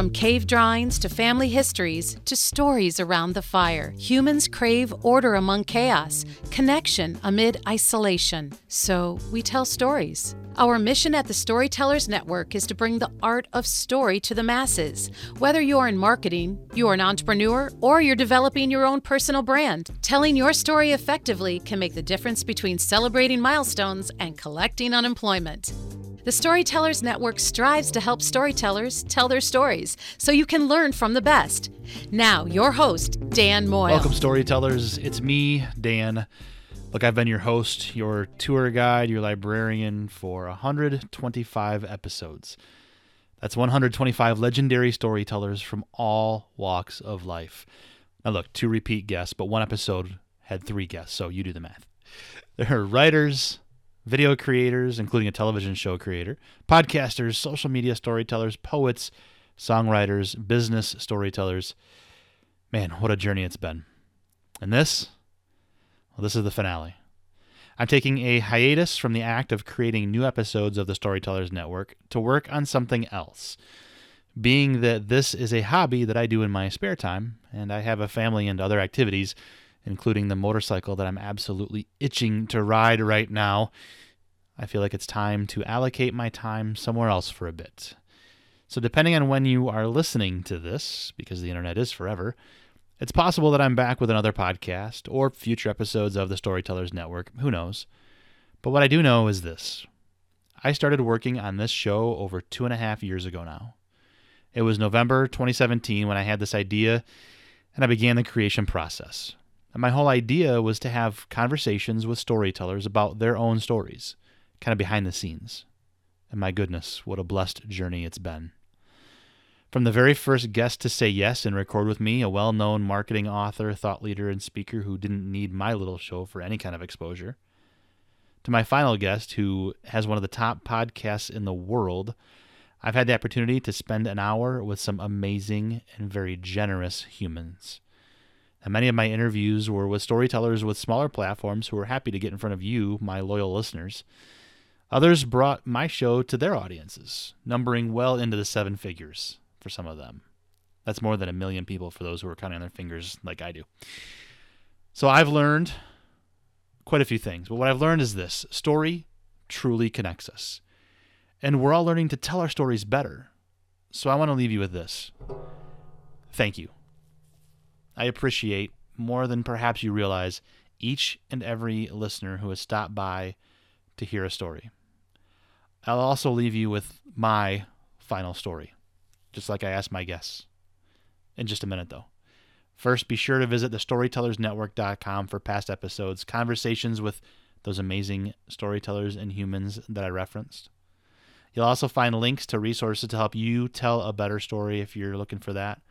From cave drawings to family histories to stories around the fire, humans crave order among chaos, connection amid isolation. So we tell stories. Our mission at the Storytellers Network is to bring the art of story to the masses. Whether you're in marketing, you're an entrepreneur, or you're developing your own personal brand, telling your story effectively can make the difference between celebrating milestones and collecting unemployment. The Storytellers Network strives to help storytellers tell their stories so you can learn from the best. Now, your host, Dan Moyle. Welcome, storytellers. It's me, Dan. Look, I've been your host, your tour guide, your librarian for 125 episodes. That's 125 legendary storytellers from all walks of life. Now, look, two repeat guests, but one episode had three guests, so you do the math. There are writers, video creators, including a television show creator, podcasters, social media storytellers, poets, songwriters, business storytellers. Man, what a journey it's been. And this, well, this is the finale. I'm taking a hiatus from the act of creating new episodes of the Storytellers Network to work on something else. Being that this is a hobby that I do in my spare time, and I have a family and other activities, including the motorcycle that I'm absolutely itching to ride right now, I feel like it's time to allocate my time somewhere else for a bit. So, depending on when you are listening to this, because the internet is forever, it's possible that I'm back with another podcast or future episodes of the Storytellers Network. Who knows? But what I do know is this I started working on this show over two and a half years ago now. It was November 2017 when I had this idea and I began the creation process. And my whole idea was to have conversations with storytellers about their own stories, kind of behind the scenes. And my goodness, what a blessed journey it's been. From the very first guest to say yes and record with me, a well known marketing author, thought leader, and speaker who didn't need my little show for any kind of exposure, to my final guest, who has one of the top podcasts in the world, I've had the opportunity to spend an hour with some amazing and very generous humans. And many of my interviews were with storytellers with smaller platforms who were happy to get in front of you, my loyal listeners. Others brought my show to their audiences, numbering well into the seven figures for some of them. That's more than a million people for those who are counting on their fingers like I do. So I've learned quite a few things, but what I've learned is this story truly connects us. And we're all learning to tell our stories better. So I want to leave you with this. Thank you. I appreciate more than perhaps you realize each and every listener who has stopped by to hear a story. I'll also leave you with my final story, just like I asked my guests. In just a minute, though. First, be sure to visit thestorytellersnetwork.com for past episodes, conversations with those amazing storytellers and humans that I referenced. You'll also find links to resources to help you tell a better story if you're looking for that,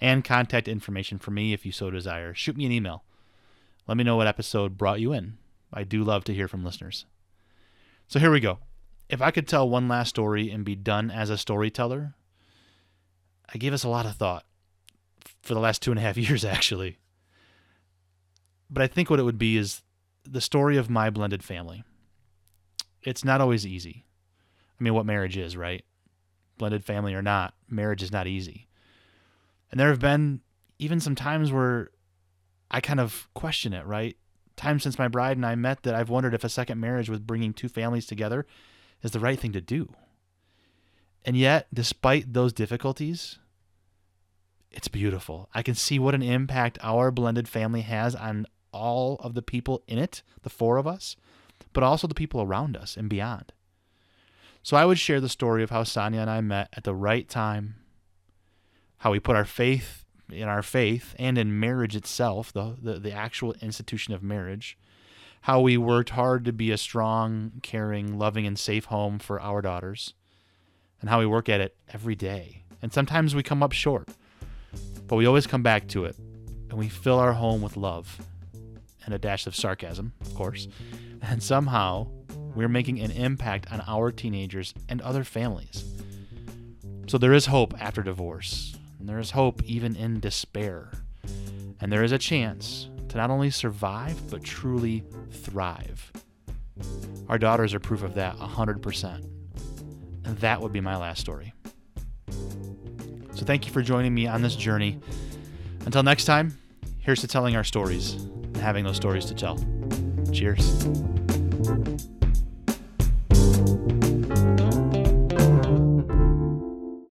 and contact information for me if you so desire. Shoot me an email. Let me know what episode brought you in. I do love to hear from listeners. So here we go. If I could tell one last story and be done as a storyteller, I gave us a lot of thought for the last two and a half years, actually. But I think what it would be is the story of my blended family. It's not always easy. I mean, what marriage is, right? Blended family or not, marriage is not easy. And there have been even some times where I kind of question it, right? Times since my bride and I met that I've wondered if a second marriage with bringing two families together is the right thing to do. And yet, despite those difficulties, it's beautiful. I can see what an impact our blended family has on all of the people in it, the four of us, but also the people around us and beyond. So I would share the story of how Sonia and I met at the right time, how we put our faith in our faith and in marriage itself, the, the, the actual institution of marriage, how we worked hard to be a strong, caring, loving, and safe home for our daughters, and how we work at it every day. And sometimes we come up short, but we always come back to it, and we fill our home with love and a dash of sarcasm, of course. And somehow we're making an impact on our teenagers and other families. So there is hope after divorce, and there is hope even in despair. And there is a chance to not only survive, but truly thrive. Our daughters are proof of that 100%. And that would be my last story. So thank you for joining me on this journey. Until next time, here's to telling our stories and having those stories to tell. Cheers.